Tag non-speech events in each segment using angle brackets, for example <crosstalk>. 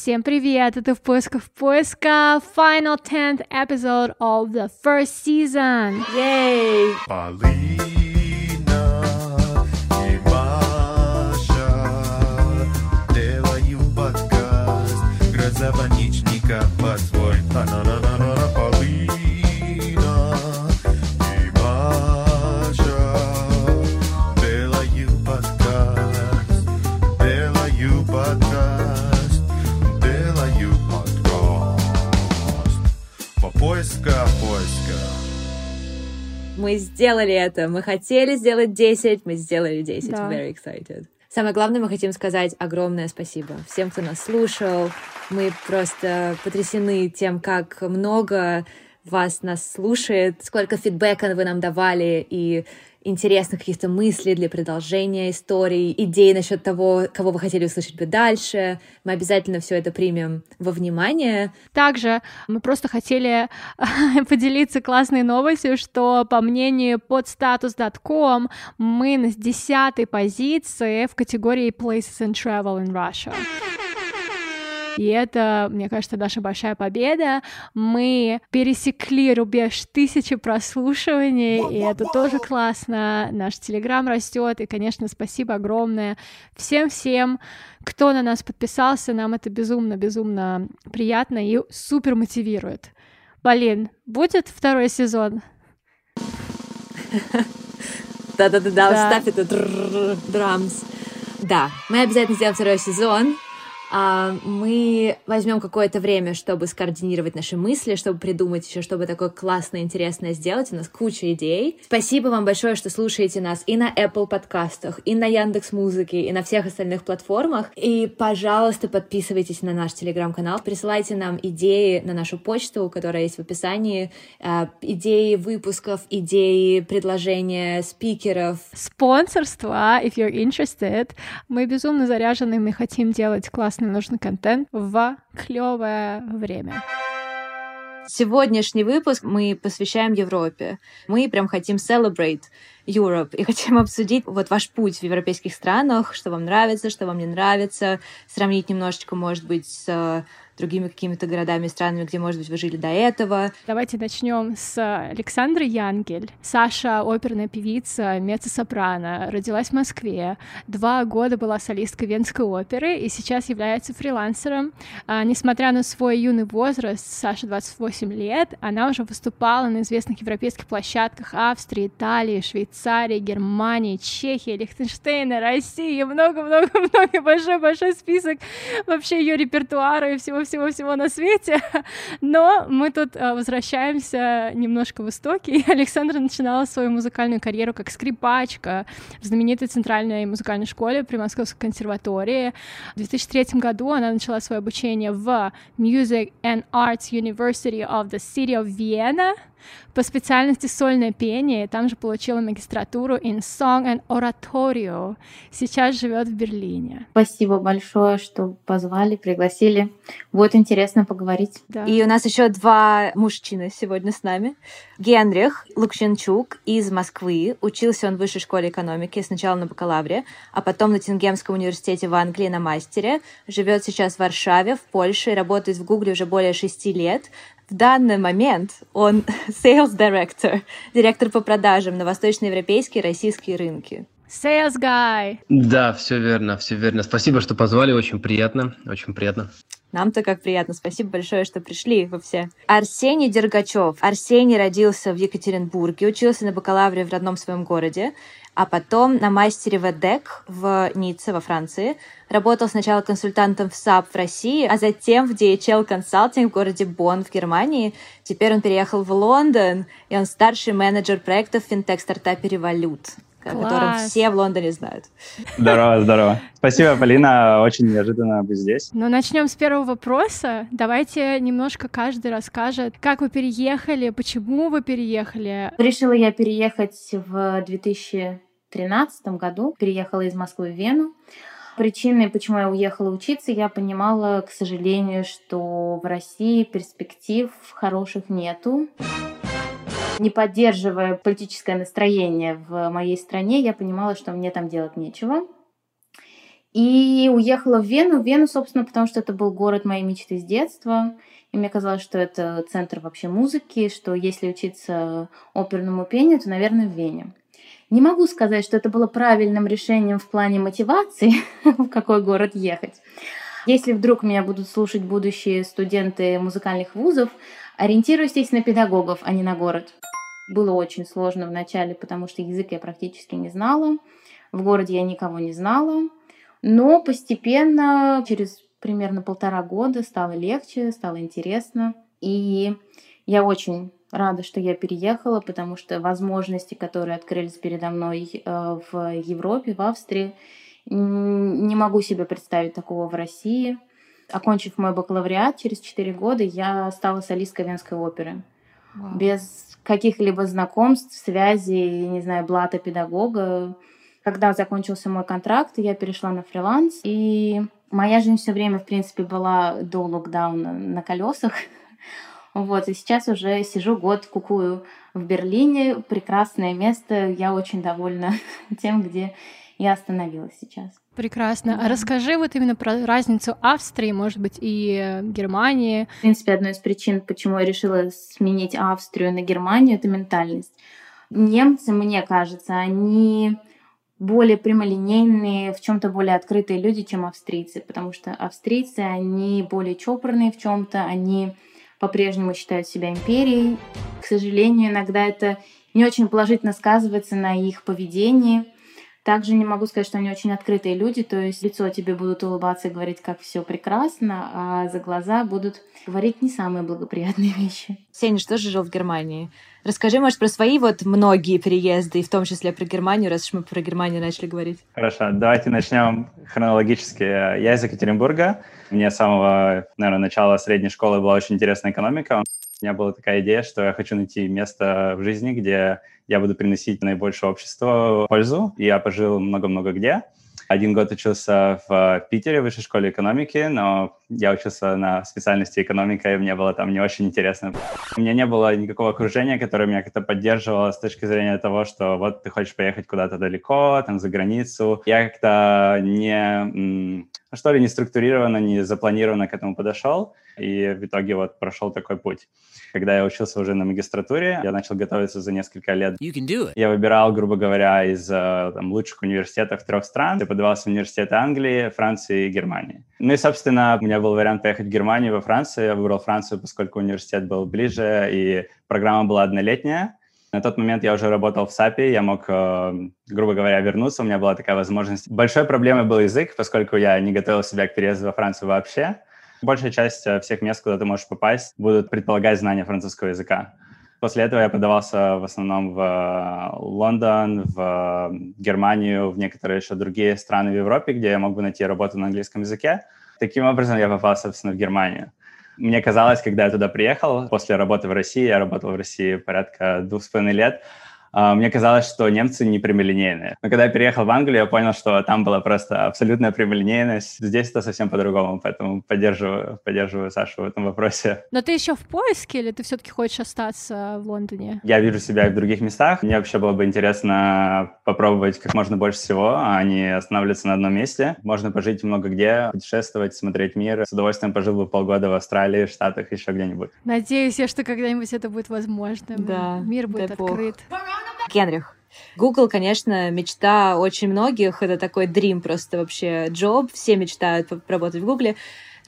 Всем привет, это в поисках поиска final 10th episode of the first season. Yay! Полина и Маша делают подкаст Грозовоничника под свой Мы сделали это. Мы хотели сделать 10, мы сделали 10. Да. Very excited. Самое главное, мы хотим сказать огромное спасибо всем, кто нас слушал. Мы просто потрясены тем, как много вас нас слушает, сколько фидбэка вы нам давали и интересных каких-то мыслей для продолжения истории, идей насчет того, кого вы хотели услышать бы дальше. Мы обязательно все это примем во внимание. Также мы просто хотели <laughs> поделиться классной новостью, что по мнению podstatus.com мы на 10 позиции в категории Places and Travel in Russia. И это, мне кажется, наша большая победа. Мы пересекли рубеж тысячи прослушиваний, и это тоже классно. Наш телеграм растет, и, конечно, спасибо огромное всем-всем, кто на нас подписался. Нам это безумно-безумно приятно и супер мотивирует. Полин, будет второй сезон? Да-да-да, Да. вставь это дрррр, драмс. Да, мы обязательно сделаем второй сезон. А, Мы возьмем какое-то время, чтобы скоординировать наши мысли, чтобы придумать еще, чтобы такое классное, интересное сделать. У нас куча идей. Спасибо вам большое, что слушаете нас и на Apple подкастах, и на Яндекс Музыке, и на всех остальных платформах. И, пожалуйста, подписывайтесь на наш телеграм-канал, присылайте нам идеи на нашу почту, которая есть в описании, а, идеи выпусков, идеи, предложения спикеров, Спонсорство, if you're interested. Мы безумно заряжены, мы хотим делать классный нужный контент в клевое время. Сегодняшний выпуск мы посвящаем Европе. Мы прям хотим celebrate Europe и хотим обсудить вот ваш путь в европейских странах, что вам нравится, что вам не нравится, сравнить немножечко, может быть, с другими какими-то городами странами, где, может быть, вы жили до этого. Давайте начнем с Александры Янгель. Саша — оперная певица, меццо-сопрано, родилась в Москве, два года была солисткой Венской оперы и сейчас является фрилансером. А, несмотря на свой юный возраст, Саша 28 лет, она уже выступала на известных европейских площадках Австрии, Италии, Швейцарии, Германии, Чехии, Лихтенштейна, России, много-много-много, <laughs> большой-большой список вообще ее репертуара и всего-всего-всего на свете. <laughs> Но мы тут а, возвращаемся немножко в истоки. Александра начинала свою музыкальную карьеру как скрипачка в знаменитой центральной музыкальной школе при Московской консерватории. В 2003 году она начала свое обучение в Music and Arts University of the City of Vienna по специальности сольное пение, там же получила магистратуру in Song and Oratorio. Сейчас живет в Берлине. Спасибо большое, что позвали, пригласили. Будет интересно поговорить. Да. И у нас еще два мужчины сегодня с нами. Генрих Лукшенчук из Москвы. Учился он в высшей школе экономики сначала на бакалавре, а потом на Тингемском университете в Англии на мастере. Живет сейчас в Варшаве, в Польше, и работает в Гугле уже более шести лет. В данный момент он <laughs> sales director, директор по продажам на восточноевропейские и российские рынки. Sales guy. Да, все верно, все верно. Спасибо, что позвали, очень приятно, очень приятно. Нам-то как приятно. Спасибо большое, что пришли вы все. Арсений Дергачев. Арсений родился в Екатеринбурге, учился на бакалавре в родном своем городе, а потом на мастере в EDHEC в Ницце во Франции. Работал сначала консультантом в SAP в России, а затем в DHL Consulting в городе Бонн в Германии. Теперь он переехал в Лондон, и он старший менеджер проектов в финтех-стартапе «Револют», о котором все в Лондоне знают. Здорово, здорово. Спасибо, Полина. Очень неожиданно быть здесь. Ну, начнем с первого вопроса. Давайте немножко каждый расскажет, как вы переехали, почему вы переехали. Решила я переехать в 2013 году. Переехала из Москвы в Вену. Причиной, почему я уехала учиться, я понимала, к сожалению, что в России перспектив хороших нету. Не поддерживая политическое настроение в моей стране, я понимала, что мне там делать нечего. И уехала в Вену. В Вену, собственно, потому что это был город моей мечты с детства. И мне казалось, что это центр вообще музыки, что если учиться оперному пению, то, наверное, в Вене. Не могу сказать, что это было правильным решением в плане мотивации, <laughs> в какой город ехать. Если вдруг меня будут слушать будущие студенты музыкальных вузов, ориентируйтесь на педагогов, а не на город. Было очень сложно вначале, потому что язык я практически не знала. В городе я никого не знала. Но постепенно, через примерно полтора года, стало легче, стало интересно. И я очень рада, что я переехала, потому что возможности, которые открылись передо мной э, в Европе, в Австрии, не могу себе представить такого в России. Окончив мой бакалавриат, через 4 года я стала солисткой Венской оперы. Wow. Без каких-либо знакомств, связей, не знаю, блата педагога. Когда закончился мой контракт, я перешла на фриланс, и моя жизнь все время, в принципе, была до локдауна на колесах. <laughs> Вот, и сейчас уже сижу год, кукую в Берлине. Прекрасное место. Я очень довольна <laughs> тем, где я остановилась сейчас. Прекрасно. Да. А расскажи вот именно про разницу Австрии, может быть, и Германии. В принципе, одной из причин, почему я решила сменить Австрию на Германию, это ментальность. Немцы, мне кажется, они более прямолинейные, в чем-то более открытые люди, чем австрийцы, потому что австрийцы, они более чопорные в чем-то, они по-прежнему считают себя империей. К сожалению, иногда это не очень положительно сказывается на их поведении. Также не могу сказать, что они очень открытые люди, то есть лицо тебе будут улыбаться и говорить, как все прекрасно, а за глаза будут говорить не самые благоприятные вещи. Сеня, что же жил в Германии? Расскажи, может, про свои вот многие переезды, и в том числе про Германию, раз уж мы про Германию начали говорить. Хорошо, давайте начнем хронологически. Я из Екатеринбурга. Мне с самого, наверное, начала средней школы была очень интересная экономика. У меня была такая идея, что я хочу найти место в жизни, где я буду приносить наибольшее обществу пользу. Я пожил много-много где. Один год учился в Питере в высшей школе экономики, но я учился на специальности экономика, и мне было там не очень интересно. У меня не было никакого окружения, которое меня как-то поддерживало с точки зрения того, что вот ты хочешь поехать куда-то далеко, там за границу. Я как-то не, что ли, не структурированно, не запланированно к этому подошел, и в итоге вот прошел такой путь. Когда я учился уже на магистратуре, я начал готовиться за несколько лет. Я выбирал, грубо говоря, из э, там, лучших университетов трех стран. Я подавался в университеты Англии, Франции и Германии. Ну и, собственно, у меня был вариант поехать в Германию, во Францию. Я выбрал Францию, поскольку университет был ближе, и программа была однолетняя. На тот момент я уже работал в САПе, я мог, э, грубо говоря, вернуться, у меня была такая возможность. Большой проблемой был язык, поскольку я не готовил себя к переезду во Францию вообще. Большая часть э, всех мест, куда ты можешь попасть, будут предполагать знание французского языка. После этого я подавался в основном в э, Лондон, в э, Германию, в некоторые еще другие страны в Европе, где я мог бы найти работу на английском языке. Таким образом, я попал, собственно, в Германию. Мне казалось, когда я туда приехал, после работы в России, я работал в России порядка двух с половиной лет, мне казалось, что немцы не прямолинейные. Но когда я переехал в Англию, я понял, что там была просто абсолютная прямолинейность. Здесь это совсем по-другому, поэтому поддерживаю, поддерживаю Сашу в этом вопросе. Но ты еще в поиске или ты все-таки хочешь остаться в Лондоне? Я вижу себя и в других местах. Мне вообще было бы интересно попробовать как можно больше всего, а не останавливаться на одном месте. Можно пожить много где, путешествовать, смотреть мир. С удовольствием пожил бы полгода в Австралии, в Штатах, еще где-нибудь. Надеюсь, я, что когда-нибудь это будет возможно. Да, Мир будет открыт. Бог. Генрих. Google, конечно, мечта очень многих. Это такой дрим просто вообще джоб. Все мечтают работать в Google.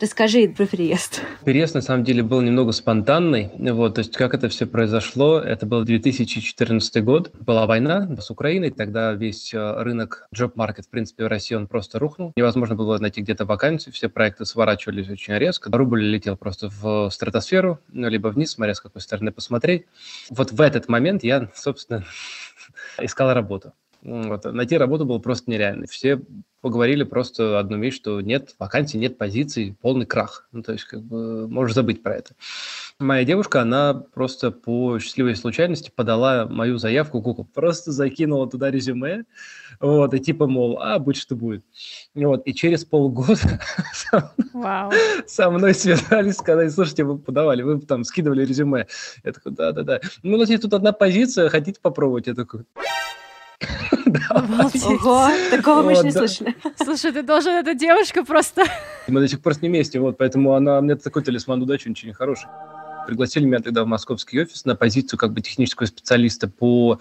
Расскажи про переезд. Переезд, на самом деле, был немного спонтанный. Вот, то есть, как это все произошло, это был 2014 год. Была война с Украиной, тогда весь э, рынок job-маркет, в принципе, в России, он просто рухнул. Невозможно было найти где-то вакансию, все проекты сворачивались очень резко. Рубль летел просто в стратосферу, ну, либо вниз, смотря с какой стороны посмотреть. Вот в этот момент я, собственно, <laughs> искал работу. Вот. Найти работу было просто нереально. Все поговорили просто одну вещь, что нет вакансий, нет позиций, полный крах. Ну, то есть, как бы, можешь забыть про это. Моя девушка, она просто по счастливой случайности подала мою заявку Google. Просто закинула туда резюме, вот, и типа, мол, а, будь что будет. Вот, и через полгода <laughs> wow. со мной связались, сказали, слушайте, вы подавали, вы там скидывали резюме. Я такой, да-да-да. Ну, у нас есть тут одна позиция, хотите попробовать? Я такой... Ого, такого мы еще не слышали. Слушай, ты должен, эта девушка просто... Мы до сих пор с ней вместе, вот, поэтому она, меня такой талисман удачи очень хороший. Пригласили меня тогда в московский офис на позицию как бы технического специалиста по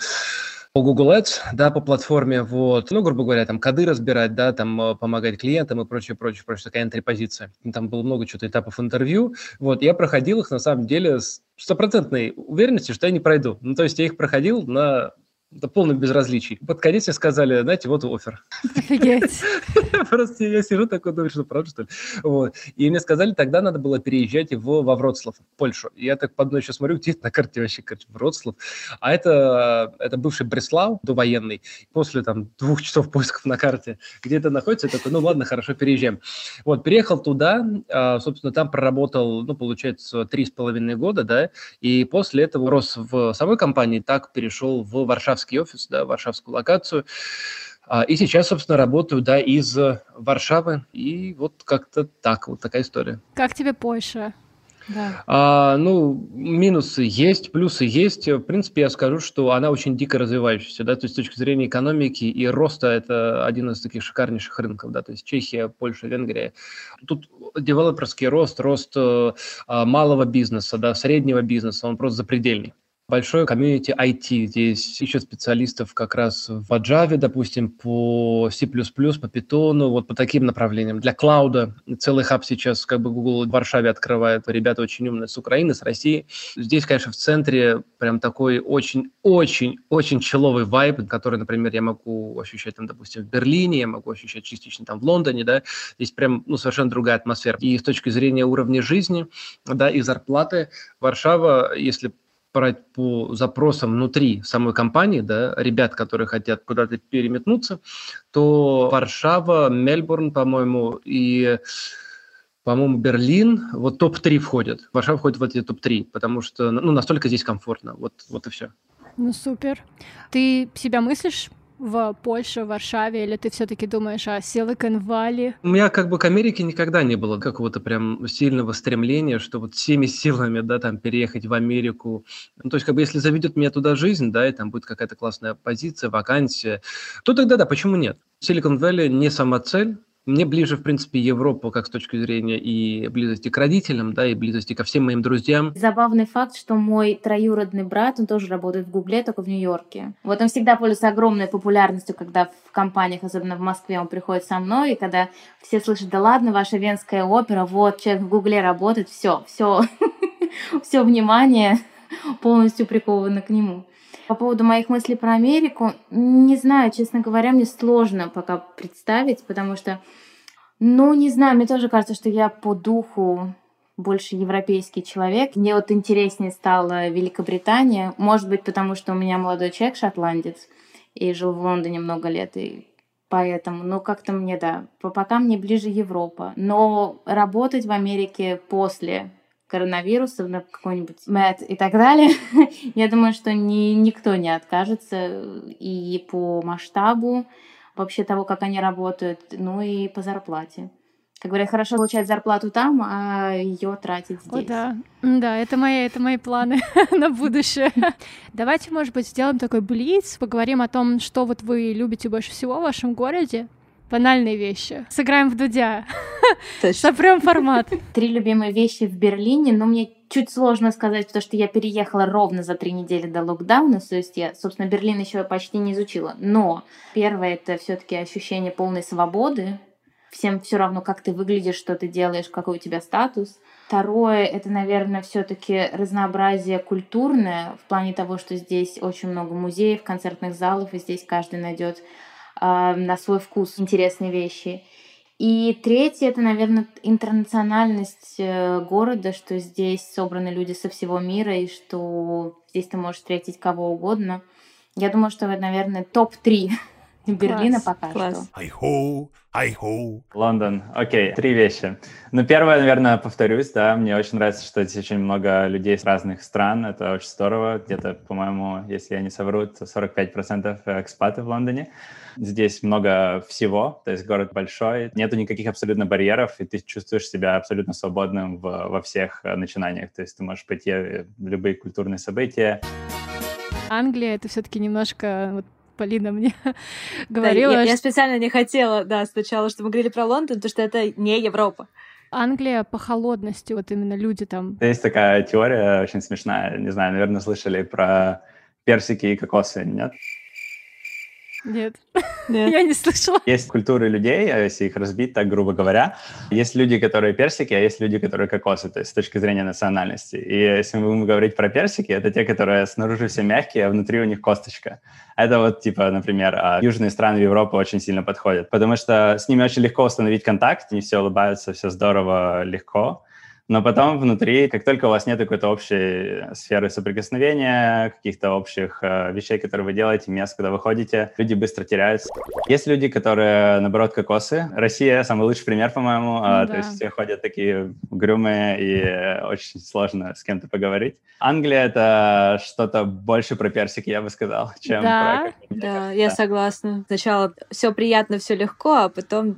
по Google Ads, да, по платформе, вот, ну, грубо говоря, там, коды разбирать, да, там, э, помогать клиентам и прочее, прочее, прочее, такая энтри-позиция. Там было много чего-то этапов интервью, вот, я проходил их, на самом деле, с стопроцентной уверенностью, что я не пройду. Ну, то есть я их проходил на до полном безразличии. Под конец мне сказали, знаете, вот офер. Офигеть. <laughs> Просто я сижу такой, думаю, что правда, что ли? Вот. И мне сказали, тогда надо было переезжать его во Вроцлав, в Польшу. И я так под еще смотрю, где это на карте вообще, короче, Вроцлав. А это, это бывший Бреслав, довоенный. После там двух часов поисков на карте, где это находится, я такой, ну ладно, хорошо, переезжаем. Вот, переехал туда, а, собственно, там проработал, ну, получается, три с половиной года, да, и после этого рос в самой компании, так перешел в Варшаву варшавский офис, да, варшавскую локацию. А, и сейчас, собственно, работаю, да, из Варшавы. И вот как-то так, вот такая история. Как тебе Польша? Да. А, ну, минусы есть, плюсы есть. В принципе, я скажу, что она очень дико развивающаяся, да, то есть с точки зрения экономики и роста это один из таких шикарнейших рынков, да, то есть Чехия, Польша, Венгрия. Тут девелоперский рост, рост а, малого бизнеса, да, среднего бизнеса, он просто запредельный большое комьюнити IT. Здесь ищут специалистов как раз в Java, допустим, по C++, по Python, вот по таким направлениям. Для клауда целый хаб сейчас как бы Google в Варшаве открывает. Ребята очень умные с Украины, с России. Здесь, конечно, в центре прям такой очень-очень-очень человый вайб, который, например, я могу ощущать там, допустим, в Берлине, я могу ощущать частично там в Лондоне, да. Здесь прям, ну, совершенно другая атмосфера. И с точки зрения уровня жизни, да, и зарплаты, Варшава, если по запросам внутри самой компании, да, ребят, которые хотят куда-то переметнуться, то Варшава, Мельбурн, по-моему, и по-моему, Берлин, вот топ-3 входят. Варшава входит в эти топ-3, потому что ну, настолько здесь комфортно. Вот, вот и все. Ну, супер. Ты себя мыслишь в Польше, в Варшаве, или ты все-таки думаешь о Silicon Valley? У меня как бы к Америке никогда не было какого-то прям сильного стремления, что вот всеми силами, да, там переехать в Америку. Ну, то есть как бы если заведет меня туда жизнь, да, и там будет какая-то классная позиция, вакансия, то тогда да, почему нет? Silicon Valley не сама цель, мне ближе, в принципе, Европа, как с точки зрения и близости к родителям, да, и близости ко всем моим друзьям. Забавный факт, что мой троюродный брат, он тоже работает в Гугле, только в Нью-Йорке. Вот он всегда пользуется огромной популярностью, когда в компаниях, особенно в Москве, он приходит со мной, и когда все слышат, да ладно, ваша венская опера, вот, человек в Гугле работает, все, все, <laughs> все внимание полностью приковано к нему. По поводу моих мыслей про Америку, не знаю, честно говоря, мне сложно пока представить, потому что, ну, не знаю, мне тоже кажется, что я по духу больше европейский человек. Мне вот интереснее стала Великобритания. Может быть, потому что у меня молодой человек шотландец и жил в Лондоне много лет, и поэтому, ну, как-то мне, да, пока мне ближе Европа. Но работать в Америке после коронавирусов, на какой-нибудь МЭД и так далее, <laughs> я думаю, что ни, никто не откажется и по масштабу вообще того, как они работают, ну и по зарплате. Как говорят, хорошо получать зарплату там, а ее тратить здесь. О, да. Да, это мои, это мои планы <laughs> на будущее. <laughs> Давайте, может быть, сделаем такой блиц, поговорим о том, что вот вы любите больше всего в вашем городе, банальные вещи. Сыграем в Дудя. Сопрем формат. Три любимые вещи в Берлине, но мне чуть сложно сказать, потому что я переехала ровно за три недели до локдауна, то есть я, собственно, Берлин еще почти не изучила. Но первое это все-таки ощущение полной свободы. Всем все равно, как ты выглядишь, что ты делаешь, какой у тебя статус. Второе, это, наверное, все-таки разнообразие культурное в плане того, что здесь очень много музеев, концертных залов, и здесь каждый найдет на свой вкус интересные вещи. И третье это, наверное, интернациональность э, города, что здесь собраны люди со всего мира, и что здесь ты можешь встретить кого угодно. Я думаю, что это, наверное, топ-3 Берлина пока класс. что. Hi-ho, hi-ho. Лондон. Окей, три вещи. Ну, первое, наверное, повторюсь, да, мне очень нравится, что здесь очень много людей с разных стран, это очень здорово. Где-то, по-моему, если я не совру, то 45% экспаты в Лондоне. Здесь много всего, то есть город большой, нету никаких абсолютно барьеров, и ты чувствуешь себя абсолютно свободным в, во всех э, начинаниях. То есть ты можешь пойти в любые культурные события. Англия — это все таки немножко вот, Полина мне <laughs> говорила. Да, я, я специально не хотела, да, сначала, чтобы мы говорили про Лондон, потому что это не Европа. Англия по холодности, вот именно люди там. Есть такая теория очень смешная, не знаю, наверное, слышали про персики и кокосы, нет? Нет. Нет. Я не слышала. Есть культуры людей, а если их разбить так, грубо говоря. Есть люди, которые персики, а есть люди, которые кокосы, то есть с точки зрения национальности. И если мы будем говорить про персики, это те, которые снаружи все мягкие, а внутри у них косточка. Это вот, типа, например, а, южные страны Европы очень сильно подходят, потому что с ними очень легко установить контакт, они все улыбаются, все здорово, легко. Но потом внутри, как только у вас нет какой-то общей сферы соприкосновения, каких-то общих э, вещей, которые вы делаете, мест, куда вы ходите, люди быстро теряются. Есть люди, которые, наоборот, кокосы. Россия самый лучший пример, по-моему. Ну, а, да. То есть все ходят такие угрюмые и очень сложно с кем-то поговорить. Англия — это что-то больше про персики, я бы сказал, <laughs> чем да, про... Да, я согласна. Сначала все приятно, все легко, а потом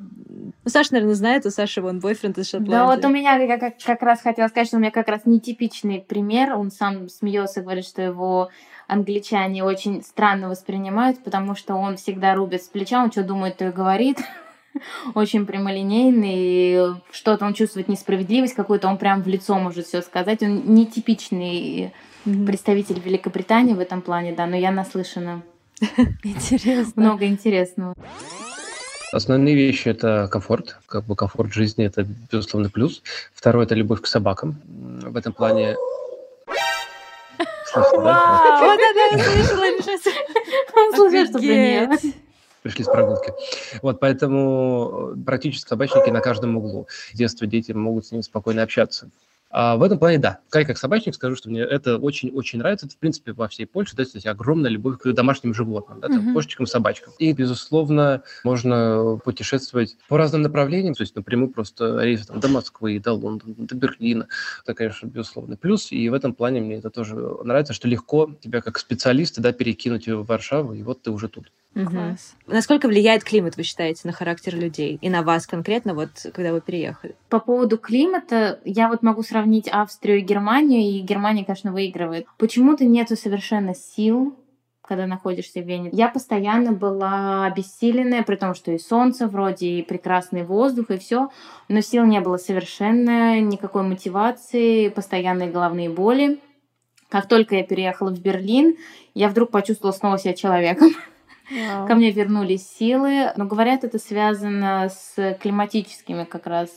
ну, Саша, наверное, знает, у Саши вон бойфренд из Шотландии. Да, вот у меня, я как, как раз хотела сказать, что у меня как раз нетипичный пример. Он сам смеется, говорит, что его англичане очень странно воспринимают, потому что он всегда рубит с плеча, он что думает, то и говорит. <laughs> очень прямолинейный, что-то он чувствует несправедливость какую-то, он прям в лицо может все сказать. Он нетипичный представитель Великобритании в этом плане, да, но я наслышана. <laughs> Интересно. Много интересного. Основные вещи – это комфорт, как бы комфорт жизни – это, безусловно, плюс. Второе – это любовь к собакам. В этом плане Слышно, да? Вот это я слышала. Слушай, что нет пришли с прогулки. Вот, поэтому практически собачники на каждом углу. С детства дети могут с ними спокойно общаться. А в этом плане, да. Как, как собачник скажу, что мне это очень-очень нравится. Это, в принципе, во всей Польше, да, есть огромная любовь к домашним животным, да, там, mm-hmm. кошечкам, собачкам. И, безусловно, можно путешествовать по разным направлениям, то есть напрямую просто рейсы там, до Москвы, до Лондона, до Берлина. Это, конечно, безусловно, плюс. И в этом плане мне это тоже нравится, что легко тебя как специалиста да, перекинуть в Варшаву, и вот ты уже тут. Угу. Насколько влияет климат, вы считаете, на характер людей и на вас конкретно, вот когда вы переехали? По поводу климата, я вот могу сравнить Австрию и Германию, и Германия, конечно, выигрывает. Почему-то нету совершенно сил когда находишься в Вене. Я постоянно была обессиленная, при том, что и солнце вроде, и прекрасный воздух, и все, но сил не было совершенно, никакой мотивации, постоянные головные боли. Как только я переехала в Берлин, я вдруг почувствовала снова себя человеком. <laughs> Wow. Ко мне вернулись силы, но говорят, это связано с климатическими как раз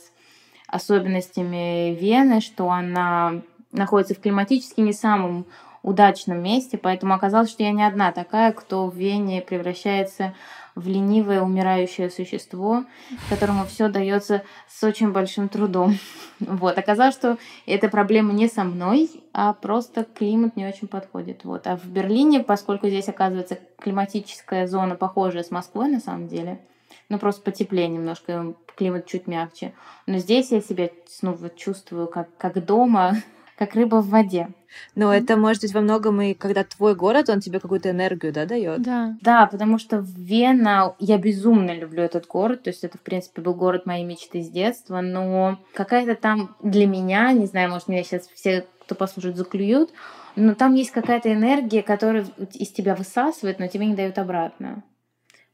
особенностями Вены, что она находится в климатически не самом удачном месте, поэтому оказалось, что я не одна такая, кто в Вене превращается в ленивое умирающее существо, которому все дается с очень большим трудом. <laughs> Вот. Оказалось, что эта проблема не со мной, а просто климат не очень подходит. Вот. А в Берлине, поскольку здесь оказывается климатическая зона похожая с Москвой на самом деле, ну просто потеплее немножко, климат чуть мягче. Но здесь я себя снова чувствую как, как дома, <laughs> как рыба в воде. Но mm-hmm. это может быть во многом и когда твой город, он тебе какую-то энергию, да, дает. Да. Да, потому что Вена, я безумно люблю этот город, то есть это, в принципе, был город моей мечты с детства, но какая-то там для меня, не знаю, может, меня сейчас все, кто послушает, заклюют, но там есть какая-то энергия, которая из тебя высасывает, но тебе не дают обратно.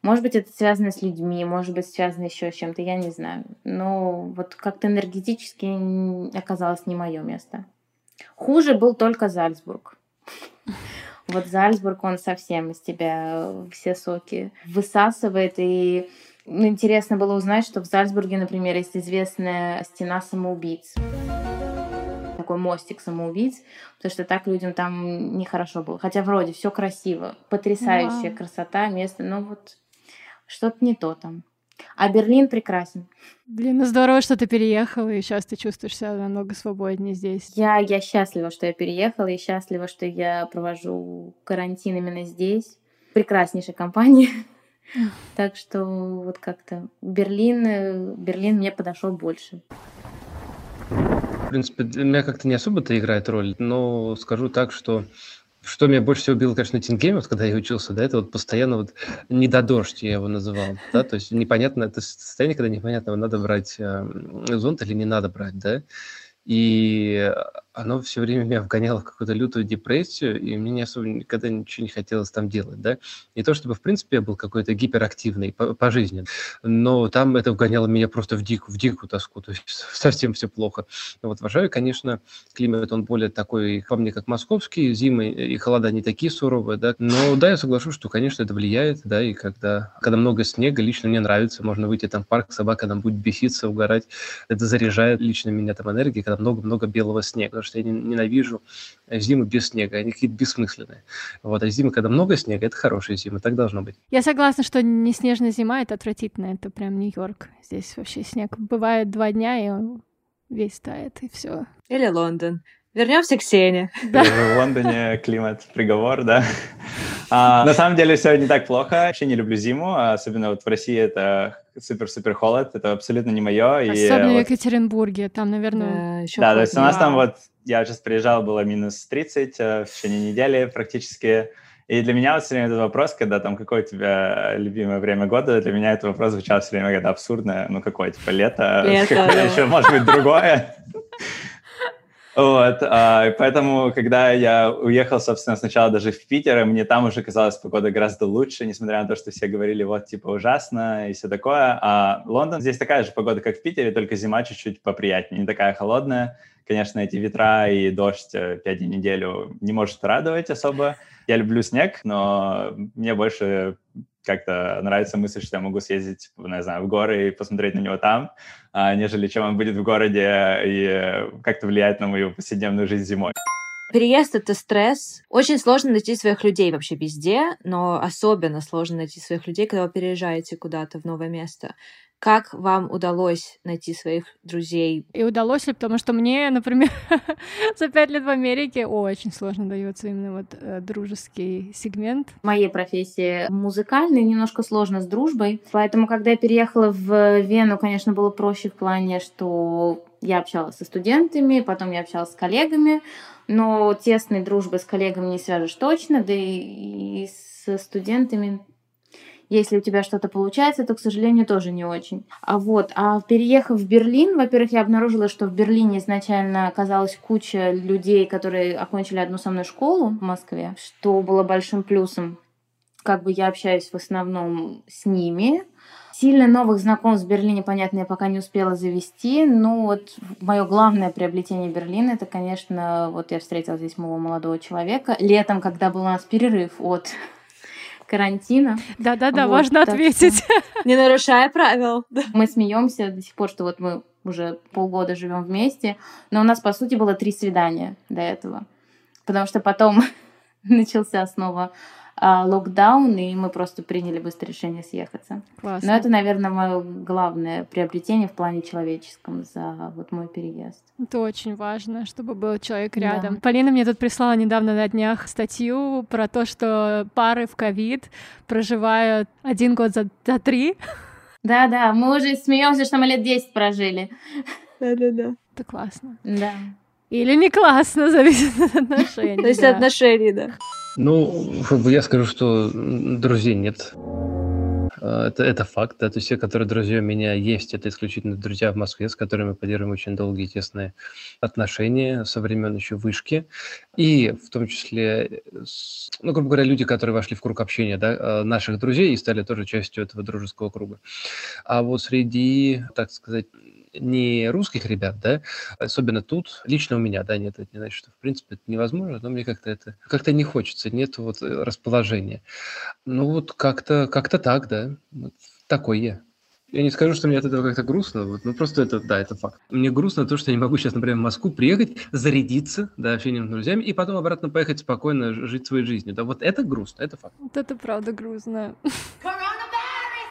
Может быть, это связано с людьми, может быть, связано еще с чем-то, я не знаю. Но вот как-то энергетически оказалось не мое место. Хуже был только Зальцбург. Вот Зальцбург, он совсем из тебя все соки высасывает. И ну, интересно было узнать, что в Зальцбурге, например, есть известная стена самоубийц. Такой мостик самоубийц, потому что так людям там нехорошо было. Хотя вроде все красиво, потрясающая красота, место, но вот что-то не то там. А Берлин прекрасен. Блин, ну здорово, что ты переехала, и сейчас ты чувствуешь себя намного свободнее здесь. Я, я счастлива, что я переехала, и счастлива, что я провожу карантин именно здесь. Прекраснейшая компания. <laughs> Так что вот как-то Берлин, Берлин мне подошел больше. В принципе, для меня как-то не особо-то играет роль, но скажу так, что что меня больше всего убило, конечно, Тингейм, вот когда я учился, да, это вот постоянно вот не до дождь я его называл, да, то есть непонятно, это состояние, когда непонятно, надо брать э, зонт или не надо брать, да, И оно все время меня вгоняло в какую-то лютую депрессию, и мне не особо никогда ничего не хотелось там делать, да. Не то чтобы, в принципе, я был какой-то гиперактивный по, по жизни, но там это вгоняло меня просто в дикую, в дикую тоску, то есть <laughs> совсем все плохо. Но вот в Варшаве, конечно, климат, он более такой, по мне, как московский, зимы и холода не такие суровые, да. Но да, я соглашусь, что, конечно, это влияет, да, и когда, когда много снега, лично мне нравится, можно выйти там в парк, собака там будет беситься, угорать, это заряжает лично меня там энергией, когда много-много белого снега потому что я ненавижу зимы без снега, они какие-то бессмысленные. Вот, а зимы, когда много снега, это хорошая зима, так должно быть. Я согласна, что не снежная зима — это отвратительно, это прям Нью-Йорк. Здесь вообще снег бывает два дня, и он весь тает, и все. Или Лондон. Вернемся к Сене. Да. В Лондоне климат приговор, да. А, на самом деле все не так плохо. Вообще не люблю зиму, а особенно вот в России это супер-супер холод, это абсолютно не мое. Особенно и, в Екатеринбурге, там, наверное, да, еще Да, то есть у нас там вот, я сейчас приезжал, было минус 30 э, в течение недели практически. И для меня вот все время этот вопрос, когда там какое у тебя любимое время года, для меня этот вопрос звучал все время когда абсурдно. Ну какое, типа лето? Лето, да. Еще может быть другое. Вот, а, поэтому, когда я уехал, собственно, сначала даже в Питер, мне там уже казалась погода гораздо лучше, несмотря на то, что все говорили, вот, типа, ужасно и все такое. А Лондон здесь такая же погода, как в Питере, только зима чуть-чуть поприятнее, не такая холодная. Конечно, эти ветра и дождь э, пять дней в неделю не может радовать особо. Я люблю снег, но мне больше как-то нравится мысль, что я могу съездить, не знаю, в горы и посмотреть на него там, а, нежели чем он будет в городе и как-то влияет на мою повседневную жизнь зимой. Переезд — это стресс. Очень сложно найти своих людей вообще везде, но особенно сложно найти своих людей, когда вы переезжаете куда-то в новое место. Как вам удалось найти своих друзей? И удалось ли, потому что мне, например, <laughs> за пять лет в Америке очень сложно дается именно вот э, дружеский сегмент. В моей профессии музыкальной немножко сложно с дружбой, поэтому, когда я переехала в Вену, конечно, было проще в плане, что я общалась со студентами, потом я общалась с коллегами, но тесной дружбы с коллегами не свяжешь точно, да и, и со студентами если у тебя что-то получается, то, к сожалению, тоже не очень. А вот, а переехав в Берлин, во-первых, я обнаружила, что в Берлине изначально оказалась куча людей, которые окончили одну со мной школу в Москве, что было большим плюсом. Как бы я общаюсь в основном с ними, Сильно новых знакомств в Берлине, понятно, я пока не успела завести. Но вот мое главное приобретение Берлина, это, конечно, вот я встретила здесь моего молодого человека летом, когда был у нас перерыв от карантина. Да-да-да, вот, важно ответить. Что... <laughs> Не нарушая правил. Мы смеемся до сих пор, что вот мы уже полгода живем вместе, но у нас, по сути, было три свидания до этого. Потому что потом <laughs> начался снова локдаун, и мы просто приняли быстро решение съехаться. Классно. Но это, наверное, мое главное приобретение в плане человеческом за вот мой переезд. Это очень важно, чтобы был человек рядом. Да. Полина мне тут прислала недавно на днях статью про то, что пары в ковид проживают один год за, за три. Да-да, мы уже смеемся, что мы лет 10 прожили. Да-да-да. Это классно. Да. Или не классно, <laughs> зависит от отношений. То есть отношений, да. Ну, я скажу, что друзей нет. А, это, это факт, да, то есть все, которые друзья у меня есть, это исключительно друзья в Москве, с которыми мы поддерживаем очень долгие тесные отношения со времен еще вышки, и в том числе, ну, грубо говоря, люди, которые вошли в круг общения, да, а, наших друзей и стали тоже частью этого дружеского круга. А вот среди, так сказать, не русских ребят, да, особенно тут, лично у меня, да, нет, это не значит, что в принципе это невозможно, но мне как-то это, как-то не хочется, нет вот э, расположения. Ну вот как-то, как-то так, да, вот такой я. Я не скажу, что мне от этого как-то грустно, вот, ну просто это, да, это факт. Мне грустно то, что я не могу сейчас, например, в Москву приехать, зарядиться, да, общением с друзьями, и потом обратно поехать спокойно жить своей жизнью. Да, вот это грустно, это факт. Вот это правда грустно. <laughs>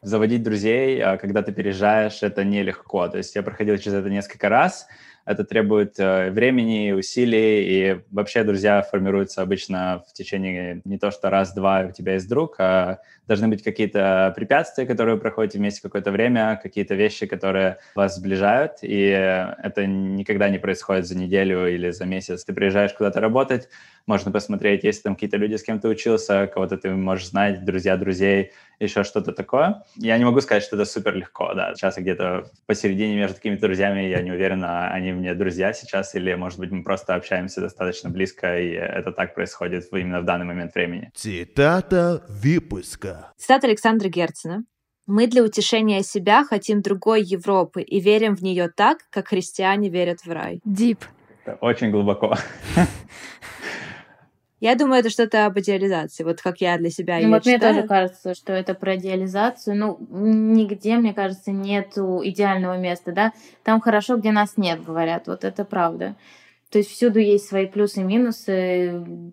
заводить друзей, а, когда ты переезжаешь, это нелегко. То есть я проходил через это несколько раз, это требует э, времени, усилий, и вообще друзья формируются обычно в течение не то что раз-два у тебя есть друг, а должны быть какие-то препятствия, которые вы проходите вместе какое-то время, какие-то вещи, которые вас сближают, и это никогда не происходит за неделю или за месяц. Ты приезжаешь куда-то работать, можно посмотреть, есть там какие-то люди, с кем ты учился, кого-то ты можешь знать, друзья друзей, еще что-то такое. Я не могу сказать, что это супер легко, да. Сейчас я где-то посередине между такими друзьями, я не уверен, а они мне друзья сейчас, или, может быть, мы просто общаемся достаточно близко, и это так происходит именно в данный момент времени. Цитата выпуска. Цитата Александра Герцена. «Мы для утешения себя хотим другой Европы и верим в нее так, как христиане верят в рай». Дип. Это очень глубоко. Я думаю, это что-то об идеализации, вот как я для себя Ну, вот мне читаю. тоже кажется, что это про идеализацию. Ну, нигде, мне кажется, нету идеального места, да. Там хорошо, где нас нет, говорят. Вот это правда. То есть всюду есть свои плюсы и минусы.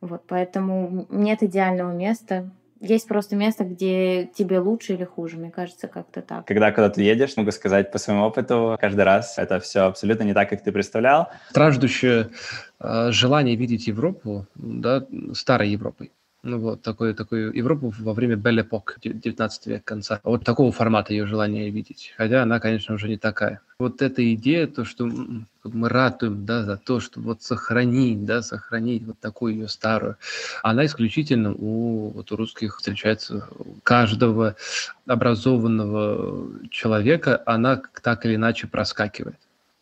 Вот, поэтому нет идеального места. Есть просто место, где тебе лучше или хуже. Мне кажется, как-то так. Когда куда-то едешь, могу сказать по своему опыту, каждый раз это все абсолютно не так, как ты представлял. Страждущее э, желание видеть Европу, да, старой Европой. Ну вот, такую, такую Европу во время Époque, 19 век конца. Вот такого формата ее желание видеть. Хотя она, конечно, уже не такая. Вот эта идея, то, что мы ратуем, да, за то, что вот сохранить, да, сохранить вот такую ее старую, она исключительно у, вот у русских встречается у каждого образованного человека, она так или иначе проскакивает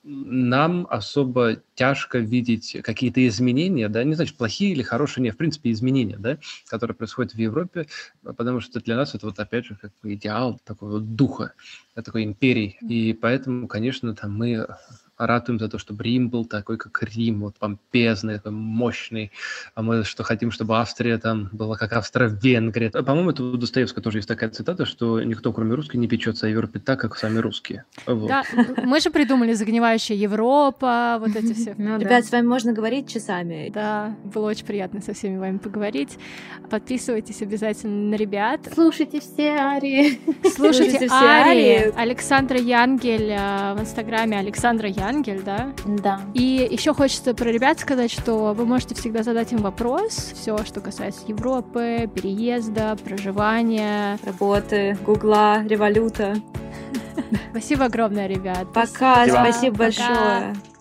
нам особо тяжко видеть какие-то изменения, да, не значит плохие или хорошие, нет, в принципе изменения, да, которые происходят в Европе, потому что для нас это вот опять же как бы идеал такого духа, такой империи, и поэтому, конечно, там мы ратуем за то, чтобы Рим был такой, как Рим, вот помпезный, такой мощный, а мы что хотим, чтобы Австрия там была как Австро-Венгрия. По-моему, это у Достоевского тоже есть такая цитата, что никто, кроме русских, не печется о Европе так, как сами русские. Вот. Да, мы же придумали загнивающая Европа, вот эти все. Ну да. Ребят, с вами можно говорить часами. Да, было очень приятно со всеми вами поговорить. Подписывайтесь обязательно на ребят. Слушайте все арии. Слушайте Слушайте все Ари, Ари. Александра Янгель э, в инстаграме Александра Янгель, да? Да. И еще хочется про ребят сказать, что вы можете всегда задать им вопрос, все, что касается Европы, переезда, проживания. Работы, гугла, революта. <laughs> Спасибо огромное, ребят. Пока, Спасибо. спасибо Пока. большое.